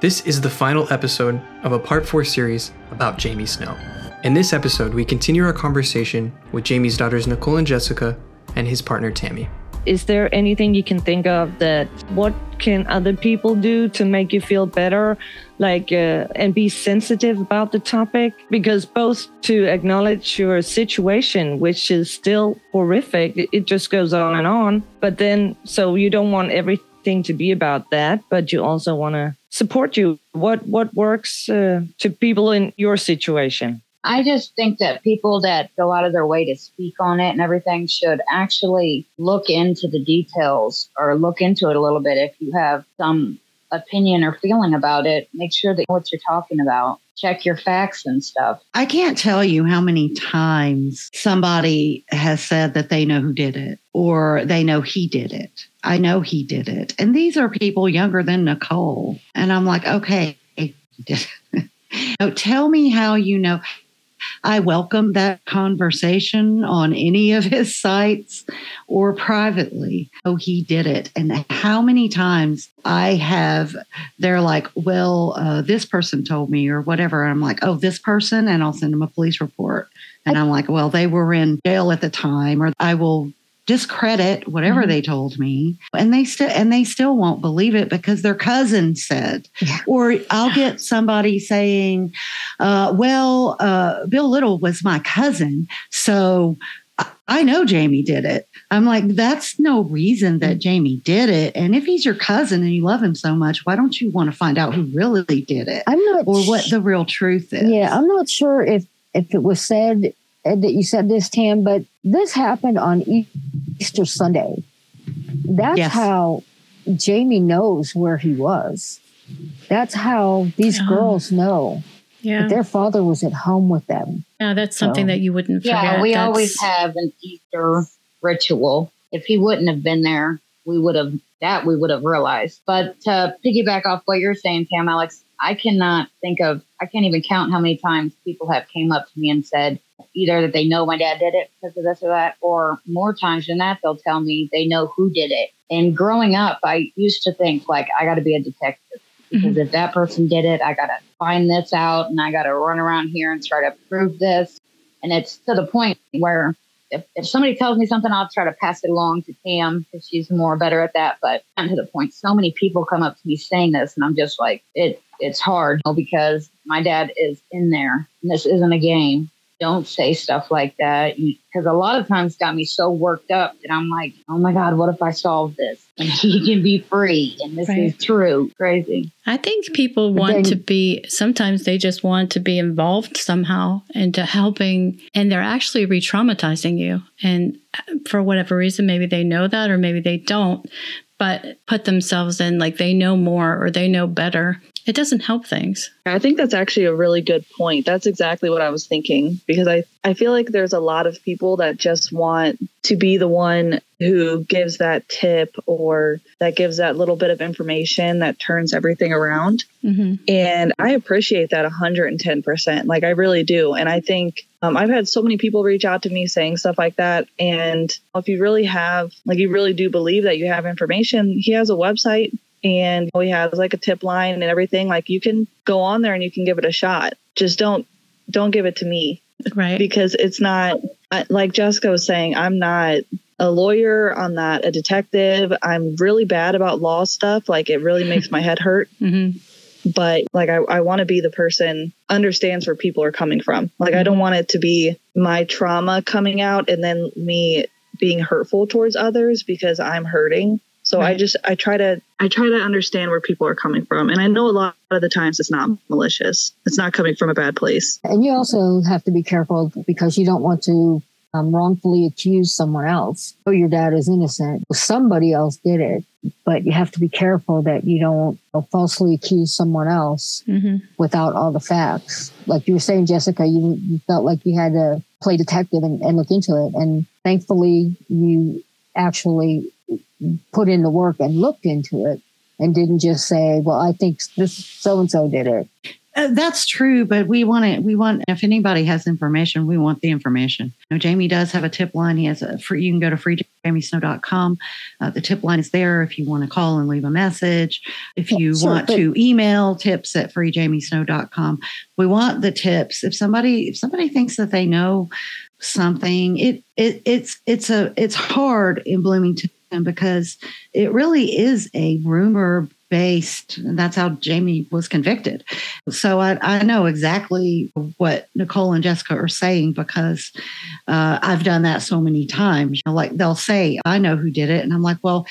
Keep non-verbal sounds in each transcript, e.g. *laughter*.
This is the final episode of a part 4 series about Jamie Snow. In this episode, we continue our conversation with Jamie's daughters Nicole and Jessica and his partner Tammy. Is there anything you can think of that what can other people do to make you feel better, like uh, and be sensitive about the topic? Because both to acknowledge your situation, which is still horrific, it, it just goes on and on. But then, so you don't want everything to be about that, but you also want to support you. What what works uh, to people in your situation? I just think that people that go out of their way to speak on it and everything should actually look into the details or look into it a little bit. If you have some opinion or feeling about it, make sure that what you're talking about. Check your facts and stuff. I can't tell you how many times somebody has said that they know who did it or they know he did it. I know he did it. And these are people younger than Nicole. And I'm like, okay, *laughs* tell me how you know. I welcome that conversation on any of his sites or privately. Oh, he did it. And how many times I have, they're like, well, uh, this person told me or whatever. And I'm like, oh, this person. And I'll send them a police report. And I'm like, well, they were in jail at the time, or I will discredit whatever mm-hmm. they told me and they still and they still won't believe it because their cousin said yeah. or i'll get somebody saying uh, well uh, bill little was my cousin so I know Jamie did it. I'm like, that's no reason that Jamie did it. And if he's your cousin and you love him so much, why don't you want to find out who really did it? I'm not or what the real truth is. Yeah, I'm not sure if if it was said that you said this, Tam, but this happened on Easter Sunday. That's yes. how Jamie knows where he was. That's how these oh. girls know yeah. that their father was at home with them. Yeah, that's something so. that you wouldn't forget. Yeah, we that's... always have an Easter ritual. If he wouldn't have been there, we would have that we would have realized. But to piggyback off what you're saying, Tam Alex, I cannot think of I can't even count how many times people have came up to me and said, either that they know my dad did it because of this or that, or more times than that, they'll tell me they know who did it. And growing up, I used to think like I got to be a detective because mm-hmm. if that person did it, I got to find this out and I got to run around here and try to prove this. And it's to the point where if, if somebody tells me something, I'll try to pass it along to Tam because she's more better at that. But I'm to the point, so many people come up to me saying this, and I'm just like, it it's hard because my dad is in there. And this isn't a game don't say stuff like that because a lot of times got me so worked up that I'm like, oh my God, what if I solve this and *laughs* he can be free and this right. is true? Crazy. I think people want then, to be, sometimes they just want to be involved somehow into helping and they're actually re traumatizing you. And uh, for whatever reason, maybe they know that or maybe they don't, but put themselves in like they know more or they know better it doesn't help things. I think that's actually a really good point. That's exactly what I was thinking because I, I feel like there's a lot of people that just want to be the one who gives that tip or that gives that little bit of information that turns everything around. Mm-hmm. And I appreciate that 110%. Like I really do. And I think um, I've had so many people reach out to me saying stuff like that. And if you really have, like, you really do believe that you have information, he has a website and we have like a tip line and everything like you can go on there and you can give it a shot just don't don't give it to me right because it's not like jessica was saying i'm not a lawyer i'm not a detective i'm really bad about law stuff like it really makes my head hurt *laughs* mm-hmm. but like i, I want to be the person understands where people are coming from like mm-hmm. i don't want it to be my trauma coming out and then me being hurtful towards others because i'm hurting so right. I just I try to I try to understand where people are coming from, and I know a lot of the times it's not malicious. It's not coming from a bad place. And you also have to be careful because you don't want to um, wrongfully accuse someone else. Oh, your dad is innocent. Somebody else did it, but you have to be careful that you don't you know, falsely accuse someone else mm-hmm. without all the facts. Like you were saying, Jessica, you you felt like you had to play detective and, and look into it, and thankfully you actually put in the work and looked into it and didn't just say, well, I think this so and so did it. Uh, that's true, but we want it. We want if anybody has information, we want the information. You know, Jamie does have a tip line. He has a free. You can go to freejamiesnow.com. Uh, the tip line is there if you want to call and leave a message. If you sure, want to email tips at freejamiesnow.com. We want the tips. If somebody if somebody thinks that they know something, it it it's it's a it's hard in Bloomington because it really is a rumor based. And that's how Jamie was convicted. So I, I know exactly what Nicole and Jessica are saying because uh, I've done that so many times. You know, like they'll say, I know who did it. And I'm like, well,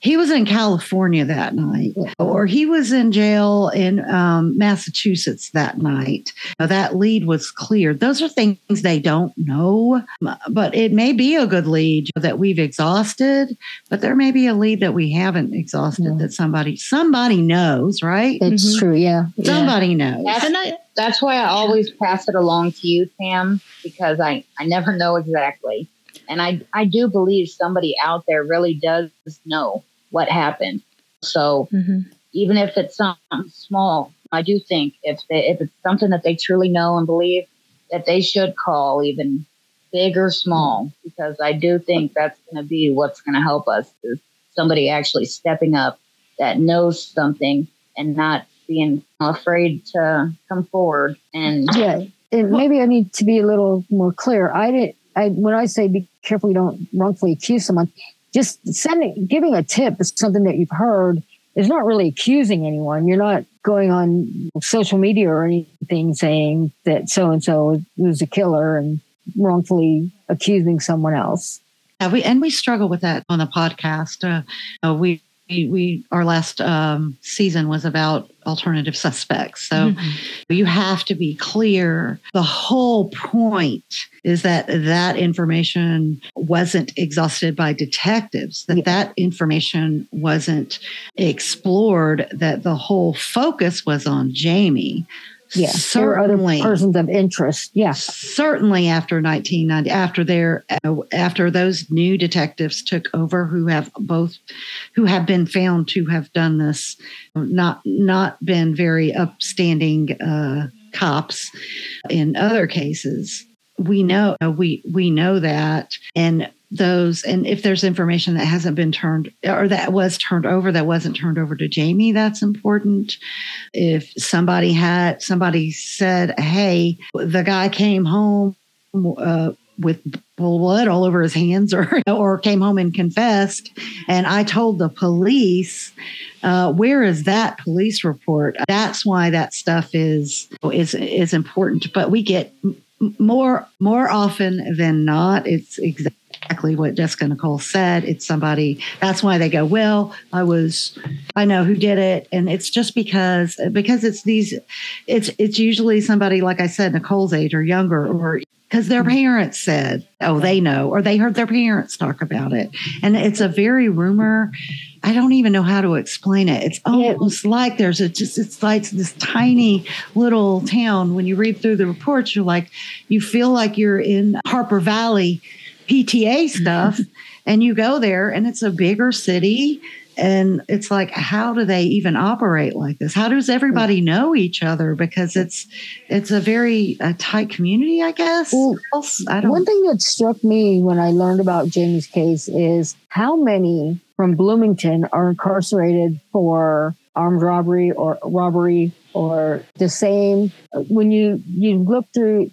he was in California that night, or he was in jail in um, Massachusetts that night. Now, that lead was cleared. Those are things they don't know, but it may be a good lead that we've exhausted, but there may be a lead that we haven't exhausted yeah. that somebody somebody knows, right? It's mm-hmm. true, yeah. Somebody yeah. knows. That's, that's why I always pass it along to you, Tam, because I, I never know exactly. And I, I do believe somebody out there really does know what happened. So mm-hmm. even if it's something small, I do think if they, if it's something that they truly know and believe that they should call even big or small, because I do think that's going to be what's going to help us is somebody actually stepping up that knows something and not being afraid to come forward and yeah and maybe i need to be a little more clear i didn't i when i say be careful you don't wrongfully accuse someone just sending giving a tip is something that you've heard is not really accusing anyone you're not going on social media or anything saying that so and so was a killer and wrongfully accusing someone else yeah, we and we struggle with that on the podcast. Uh, we we, we our last um, season was about alternative suspects. So mm-hmm. you have to be clear. The whole point is that that information wasn't exhausted by detectives, that yeah. that information wasn't explored, that the whole focus was on Jamie. Yeah, certainly other persons of interest. Yeah, certainly after 1990, after their uh, after those new detectives took over, who have both who have been found to have done this, not not been very upstanding uh, cops in other cases. We know we we know that, and those and if there's information that hasn't been turned or that was turned over that wasn't turned over to Jamie that's important. If somebody had somebody said hey the guy came home uh, with blood all over his hands *laughs* or or came home and confessed and I told the police uh, where is that police report? That's why that stuff is is is important but we get more more often than not it's exactly exactly what Jessica Nicole said. It's somebody, that's why they go, well, I was, I know who did it. And it's just because, because it's these, it's, it's usually somebody, like I said, Nicole's age or younger, or because their parents said, oh, they know, or they heard their parents talk about it. And it's a very rumor. I don't even know how to explain it. It's almost yeah. like there's a just it's like this tiny little town. When you read through the reports, you're like, you feel like you're in Harper Valley PTA stuff. *laughs* and you go there and it's a bigger city. And it's like, how do they even operate like this? How does everybody know each other? Because it's it's a very a tight community, I guess. Well, I don't. One thing that struck me when I learned about Jamie's case is how many from Bloomington are incarcerated for armed robbery or robbery or the same. When you you look through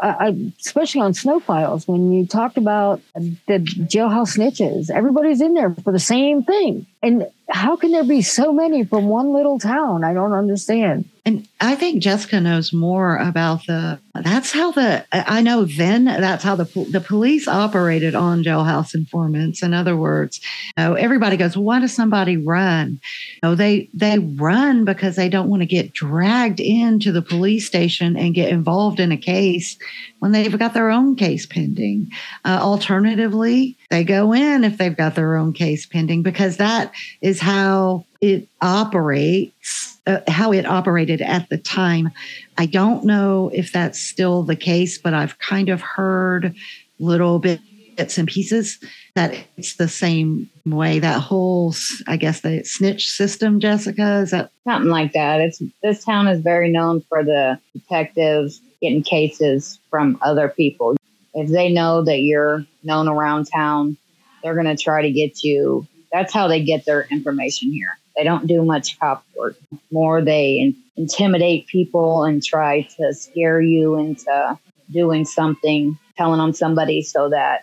I, especially on snow files, when you talked about the jailhouse snitches, everybody's in there for the same thing. And how can there be so many from one little town? I don't understand. And I think Jessica knows more about the. That's how the. I know then that's how the the police operated on jailhouse informants. In other words, you know, everybody goes, well, "Why does somebody run?" No, they they run because they don't want to get dragged into the police station and get involved in a case when they've got their own case pending. Uh, alternatively, they go in if they've got their own case pending because that is how it operates uh, how it operated at the time. I don't know if that's still the case, but I've kind of heard little bits and pieces that it's the same way. That whole i guess the snitch system jessica is that something like that. It's this town is very known for the detectives getting cases from other people. If they know that you're known around town they're going to try to get you. That's how they get their information here they don't do much cop work more they in, intimidate people and try to scare you into doing something telling on somebody so that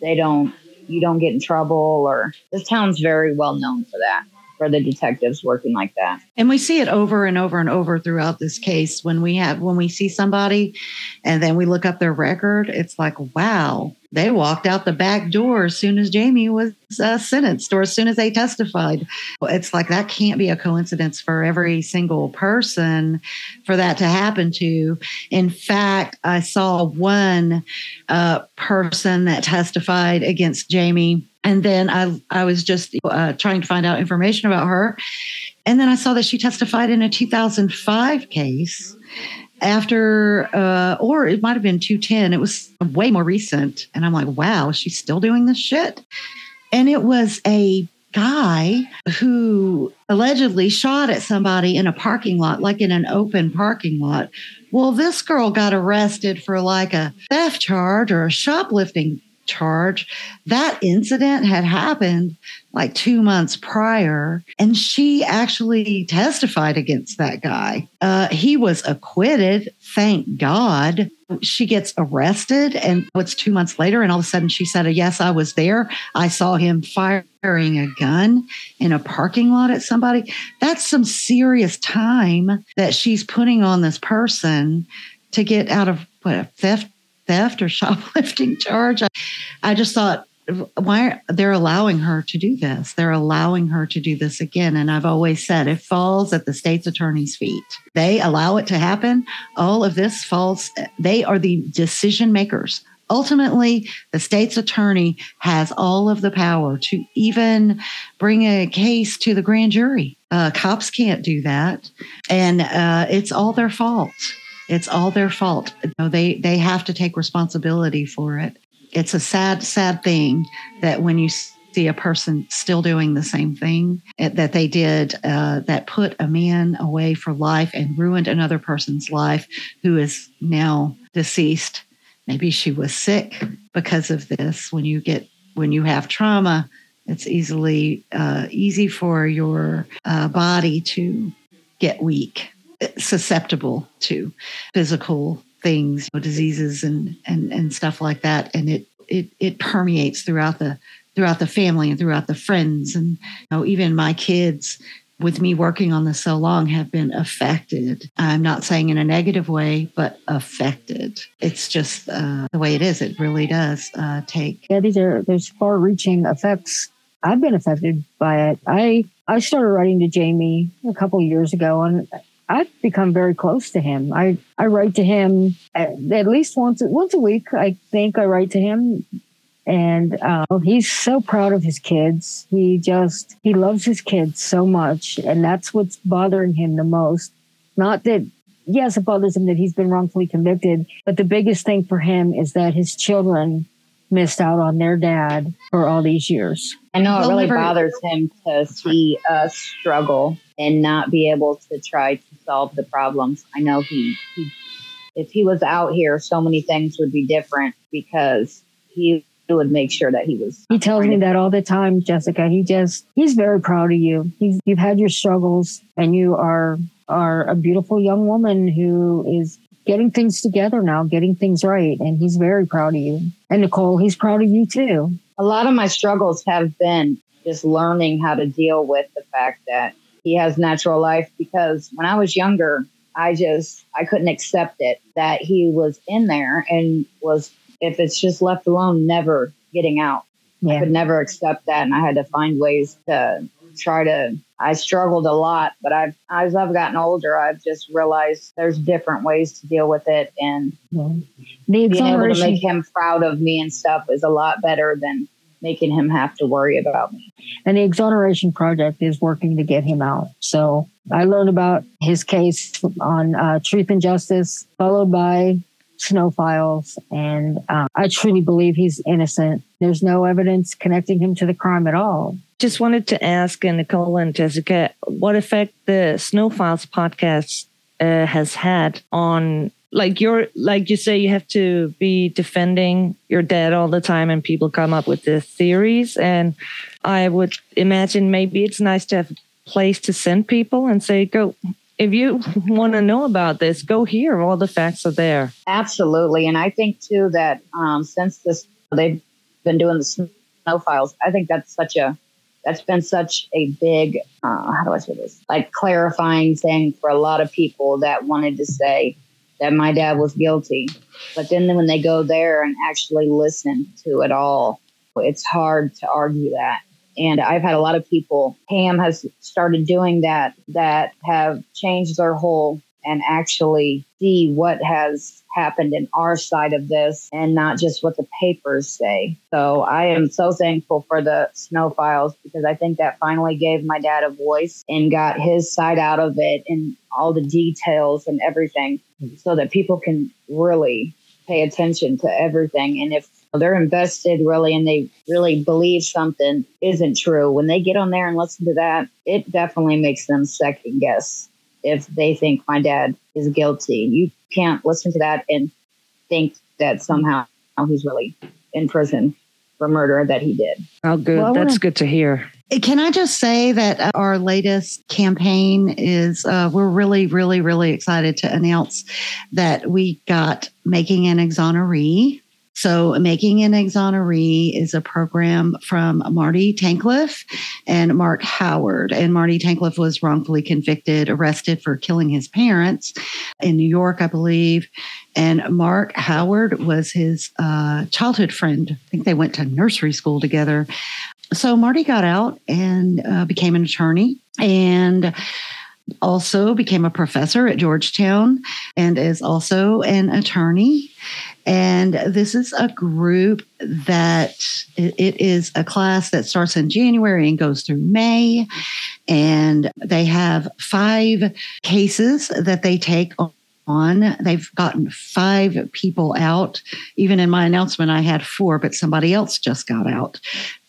they don't you don't get in trouble or this town's very well known for that for the detectives working like that. And we see it over and over and over throughout this case when we have when we see somebody and then we look up their record, it's like, wow, they walked out the back door as soon as Jamie was uh, sentenced or as soon as they testified. It's like that can't be a coincidence for every single person for that to happen to. In fact, I saw one uh, person that testified against Jamie and then I, I was just uh, trying to find out information about her. And then I saw that she testified in a 2005 case after, uh, or it might have been 210. It was way more recent. And I'm like, wow, she's still doing this shit. And it was a guy who allegedly shot at somebody in a parking lot, like in an open parking lot. Well, this girl got arrested for like a theft charge or a shoplifting charge. That incident had happened like two months prior, and she actually testified against that guy. Uh, he was acquitted, thank God. She gets arrested, and it's two months later, and all of a sudden she said, Yes, I was there. I saw him firing a gun in a parking lot at somebody. That's some serious time that she's putting on this person to get out of what a theft theft or *laughs* shoplifting charge. I, just thought, why are, they're allowing her to do this? They're allowing her to do this again. And I've always said it falls at the state's attorney's feet. They allow it to happen. All of this falls, they are the decision makers. Ultimately, the state's attorney has all of the power to even bring a case to the grand jury. Uh, cops can't do that. And uh, it's all their fault. It's all their fault. You know, they they have to take responsibility for it. It's a sad, sad thing that when you see a person still doing the same thing eh, that they did uh, that put a man away for life and ruined another person's life who is now deceased. Maybe she was sick because of this. When you get when you have trauma, it's easily uh, easy for your uh, body to get weak susceptible to physical things, you know, diseases and, and, and stuff like that. And it, it, it permeates throughout the, throughout the family and throughout the friends. And you know, even my kids with me working on this so long have been affected. I'm not saying in a negative way, but affected. It's just uh, the way it is. It really does uh, take. Yeah, these are there's far-reaching effects. I've been affected by it. I I started writing to Jamie a couple years ago, and I've become very close to him. I, I write to him at, at least once once a week. I think I write to him, and uh, he's so proud of his kids. He just he loves his kids so much, and that's what's bothering him the most. Not that yes, it bothers him that he's been wrongfully convicted, but the biggest thing for him is that his children missed out on their dad for all these years. I know it really bothers him to see us struggle and not be able to try to solve the problems. I know he, he if he was out here, so many things would be different because he would make sure that he was. He tells me that all the time, Jessica. He just he's very proud of you. He's you've had your struggles, and you are are a beautiful young woman who is getting things together now, getting things right, and he's very proud of you. And Nicole, he's proud of you too. A lot of my struggles have been just learning how to deal with the fact that he has natural life because when I was younger, I just I couldn't accept it that he was in there and was if it's just left alone, never getting out. Yeah. I could never accept that, and I had to find ways to try to. I struggled a lot, but I've as I've gotten older, I've just realized there's different ways to deal with it, and yeah. being able to make him proud of me and stuff is a lot better than making him have to worry about me. And the Exoneration Project is working to get him out. So I learned about his case on uh, Truth and Justice, followed by Snow Files. And uh, I truly believe he's innocent. there's no evidence connecting him to the crime at all. Just wanted to ask uh, Nicole and Jessica what effect the Snow Files podcast uh, has had on like you're like you say you have to be defending your dad all the time and people come up with the theories. And i would imagine maybe it's nice to have a place to send people and say go if you *laughs* want to know about this go here all the facts are there. Absolutely. And i think too that um, since this they've been doing the snow files i think that's such a that's been such a big uh, how do i say this like clarifying thing for a lot of people that wanted to say that my dad was guilty. But then when they go there and actually listen to it all, it's hard to argue that. And I've had a lot of people, Pam has started doing that, that have changed their whole and actually see what has happened in our side of this and not just what the papers say. So I am so thankful for the snow files because I think that finally gave my dad a voice and got his side out of it and all the details and everything so that people can really pay attention to everything. And if they're invested really and they really believe something isn't true, when they get on there and listen to that, it definitely makes them second guess if they think my dad is guilty. You can't listen to that and think that somehow he's really in prison for murder that he did. Oh, good. Well, That's good to hear. Can I just say that our latest campaign is uh, we're really, really, really excited to announce that we got making an exoneree so, Making an Exoneree is a program from Marty Tankleff and Mark Howard. And Marty Tankleff was wrongfully convicted, arrested for killing his parents in New York, I believe. And Mark Howard was his uh, childhood friend. I think they went to nursery school together. So, Marty got out and uh, became an attorney. And also became a professor at Georgetown and is also an attorney. And this is a group that it is a class that starts in January and goes through May. And they have five cases that they take on. They've gotten five people out. Even in my announcement, I had four, but somebody else just got out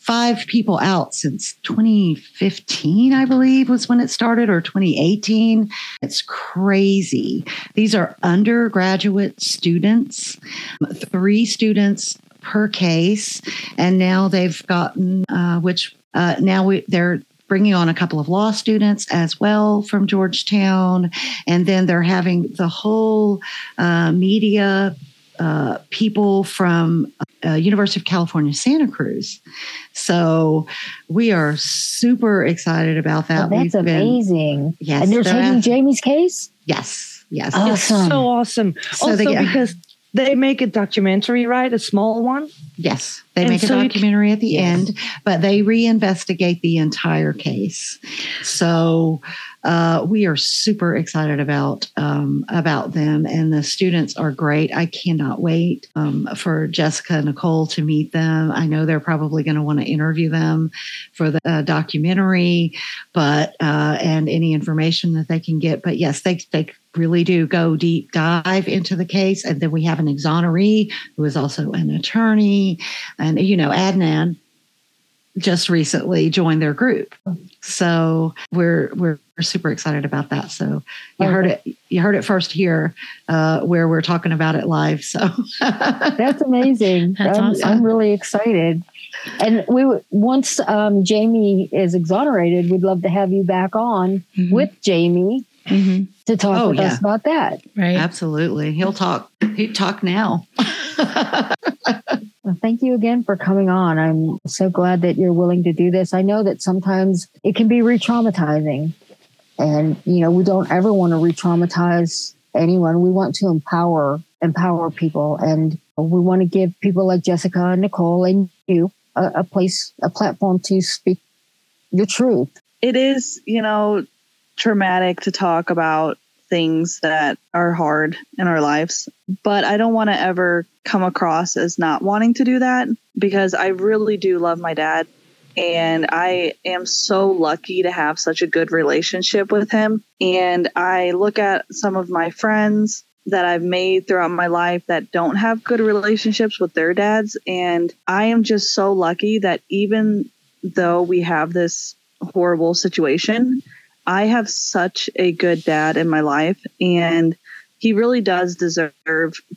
five people out since 2015, I believe was when it started, or 2018. It's crazy. These are undergraduate students, three students per case. And now they've gotten, uh, which uh, now we, they're bringing on a couple of law students as well from Georgetown. And then they're having the whole uh, media uh, people from uh, University of California, Santa Cruz. So we are super excited about that. Oh, that's amazing. yes, and they're, they're taking Jamie's case. Yes, yes, awesome. so awesome. So also, they, because they make a documentary, right? A small one. Yes, they and make so a documentary can, at the yes. end, but they reinvestigate the entire case. So uh, we are super excited about um, about them, and the students are great. I cannot wait um, for Jessica and Nicole to meet them. I know they're probably going to want to interview them for the uh, documentary, but uh, and any information that they can get. But yes, they they really do go deep dive into the case, and then we have an exoneree who is also an attorney, and you know Adnan just recently joined their group. So we're we're super excited about that. So you heard it you heard it first here uh, where we're talking about it live. So *laughs* that's amazing. That's I'm, awesome. I'm really excited. And we once um, Jamie is exonerated, we'd love to have you back on mm-hmm. with Jamie mm-hmm. to talk oh, with yeah. us about that. Right. Absolutely. He'll talk. He'd talk now. *laughs* Well, thank you again for coming on. I'm so glad that you're willing to do this. I know that sometimes it can be re traumatizing. And, you know, we don't ever want to re traumatize anyone. We want to empower, empower people. And we want to give people like Jessica and Nicole and you a, a place, a platform to speak your truth. It is, you know, traumatic to talk about things that are hard in our lives. But I don't want to ever come across as not wanting to do that because I really do love my dad. And I am so lucky to have such a good relationship with him. And I look at some of my friends that I've made throughout my life that don't have good relationships with their dads. And I am just so lucky that even though we have this horrible situation, I have such a good dad in my life. And he really does deserve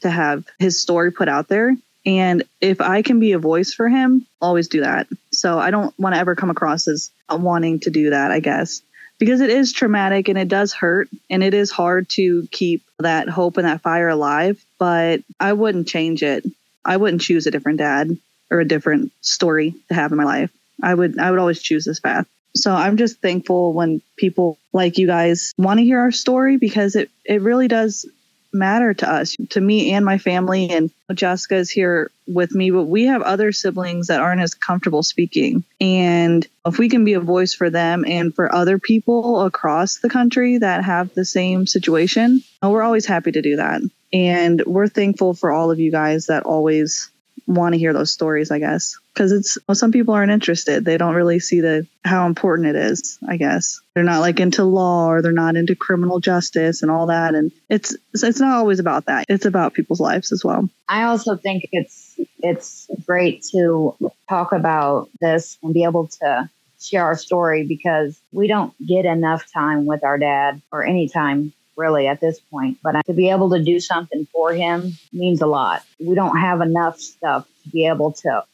to have his story put out there. And if I can be a voice for him, always do that. So I don't want to ever come across as wanting to do that, I guess because it is traumatic and it does hurt and it is hard to keep that hope and that fire alive but i wouldn't change it i wouldn't choose a different dad or a different story to have in my life i would i would always choose this path so i'm just thankful when people like you guys want to hear our story because it it really does matter to us, to me and my family. And Jessica is here with me, but we have other siblings that aren't as comfortable speaking. And if we can be a voice for them and for other people across the country that have the same situation, we're always happy to do that. And we're thankful for all of you guys that always want to hear those stories, I guess, because it's well, some people aren't interested. They don't really see the how important it is. I guess they're not like into law or they're not into criminal justice and all that. And it's it's not always about that. It's about people's lives as well. I also think it's it's great to talk about this and be able to share our story because we don't get enough time with our dad or any time really at this point. But to be able to do something for him means a lot. We don't have enough stuff to be able to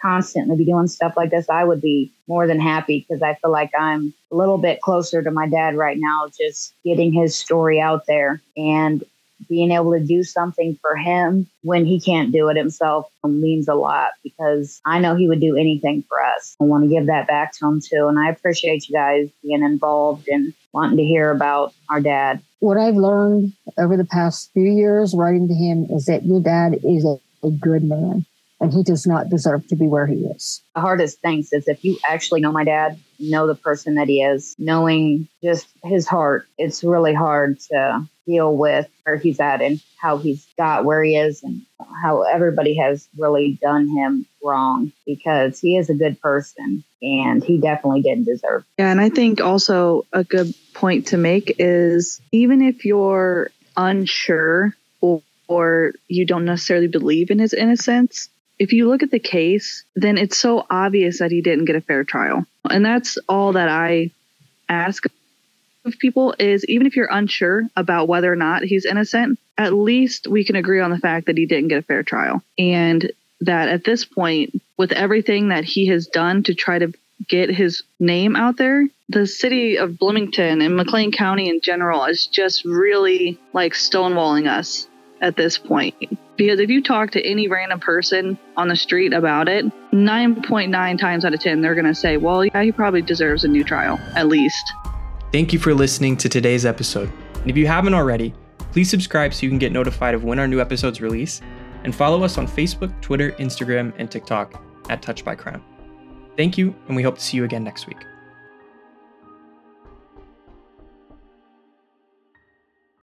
constantly be doing stuff like this. I would be more than happy because I feel like I'm a little bit closer to my dad right now, just getting his story out there and being able to do something for him when he can't do it himself means a lot because I know he would do anything for us. I want to give that back to him too. And I appreciate you guys being involved and wanting to hear about our dad. What I've learned over the past few years writing to him is that your dad is a, a good man and he does not deserve to be where he is. The hardest things is if you actually know my dad, know the person that he is, knowing just his heart, it's really hard to deal with where he's at and how he's got where he is and how everybody has really done him wrong because he is a good person and he definitely didn't deserve. Yeah, and I think also a good point to make is even if you're unsure or, or you don't necessarily believe in his innocence, if you look at the case, then it's so obvious that he didn't get a fair trial. And that's all that I ask of people is even if you're unsure about whether or not he's innocent, at least we can agree on the fact that he didn't get a fair trial. And that at this point, with everything that he has done to try to get his name out there, the city of Bloomington and McLean County in general is just really like stonewalling us at this point. Because if you talk to any random person on the street about it, 9.9 times out of 10, they're going to say, well, yeah, he probably deserves a new trial, at least. Thank you for listening to today's episode. And if you haven't already, please subscribe so you can get notified of when our new episodes release, and follow us on Facebook, Twitter, Instagram, and TikTok at Touch by Crime. Thank you, and we hope to see you again next week.